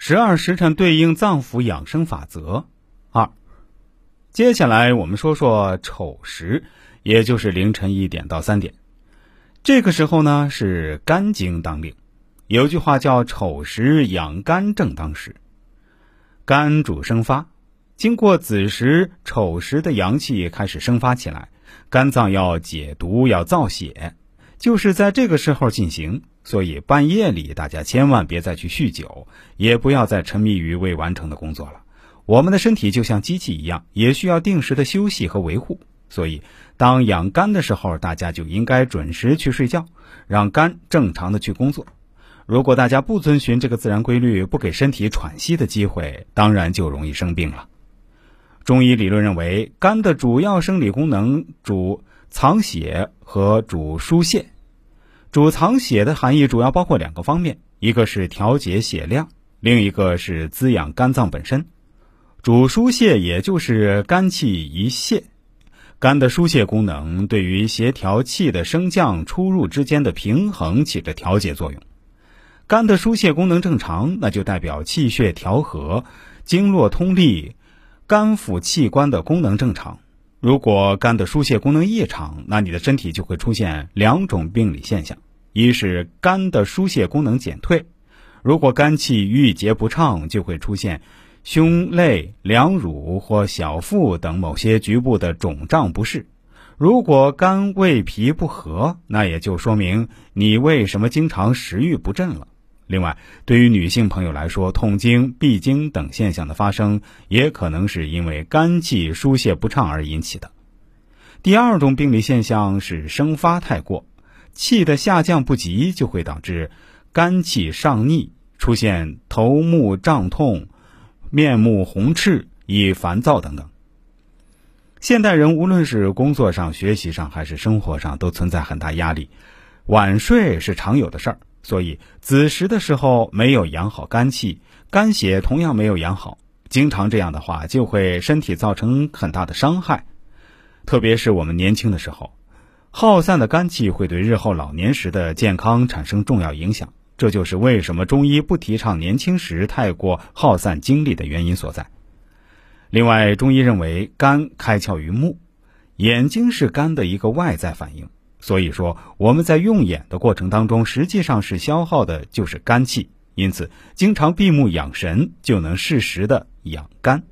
十二时辰对应脏腑养生法则。二，接下来我们说说丑时，也就是凌晨一点到三点。这个时候呢是肝经当令，有句话叫“丑时养肝正当时”。肝主生发，经过子时、丑时的阳气开始生发起来，肝脏要解毒、要造血，就是在这个时候进行。所以半夜里大家千万别再去酗酒，也不要再沉迷于未完成的工作了。我们的身体就像机器一样，也需要定时的休息和维护。所以，当养肝的时候，大家就应该准时去睡觉，让肝正常的去工作。如果大家不遵循这个自然规律，不给身体喘息的机会，当然就容易生病了。中医理论认为，肝的主要生理功能主藏血和主疏泄。主藏血的含义主要包括两个方面，一个是调节血量，另一个是滋养肝脏本身。主疏泄也就是肝气一泄。肝的疏泄功能对于协调气的升降出入之间的平衡起着调节作用。肝的疏泄功能正常，那就代表气血调和、经络通利、肝腑器官的功能正常。如果肝的疏泄功能异常，那你的身体就会出现两种病理现象：一是肝的疏泄功能减退；如果肝气郁结不畅，就会出现。胸肋、两乳或小腹等某些局部的肿胀不适，如果肝胃脾不和，那也就说明你为什么经常食欲不振了。另外，对于女性朋友来说，痛经、闭经等现象的发生，也可能是因为肝气疏泄不畅而引起的。第二种病理现象是生发太过，气的下降不及，就会导致肝气上逆，出现头目胀痛。面目红赤、易烦躁等等。现代人无论是工作上、学习上还是生活上，都存在很大压力，晚睡是常有的事儿。所以子时的时候没有养好肝气，肝血同样没有养好，经常这样的话，就会身体造成很大的伤害。特别是我们年轻的时候，耗散的肝气会对日后老年时的健康产生重要影响。这就是为什么中医不提倡年轻时太过耗散精力的原因所在。另外，中医认为肝开窍于目，眼睛是肝的一个外在反应，所以说我们在用眼的过程当中，实际上是消耗的就是肝气。因此，经常闭目养神，就能适时的养肝。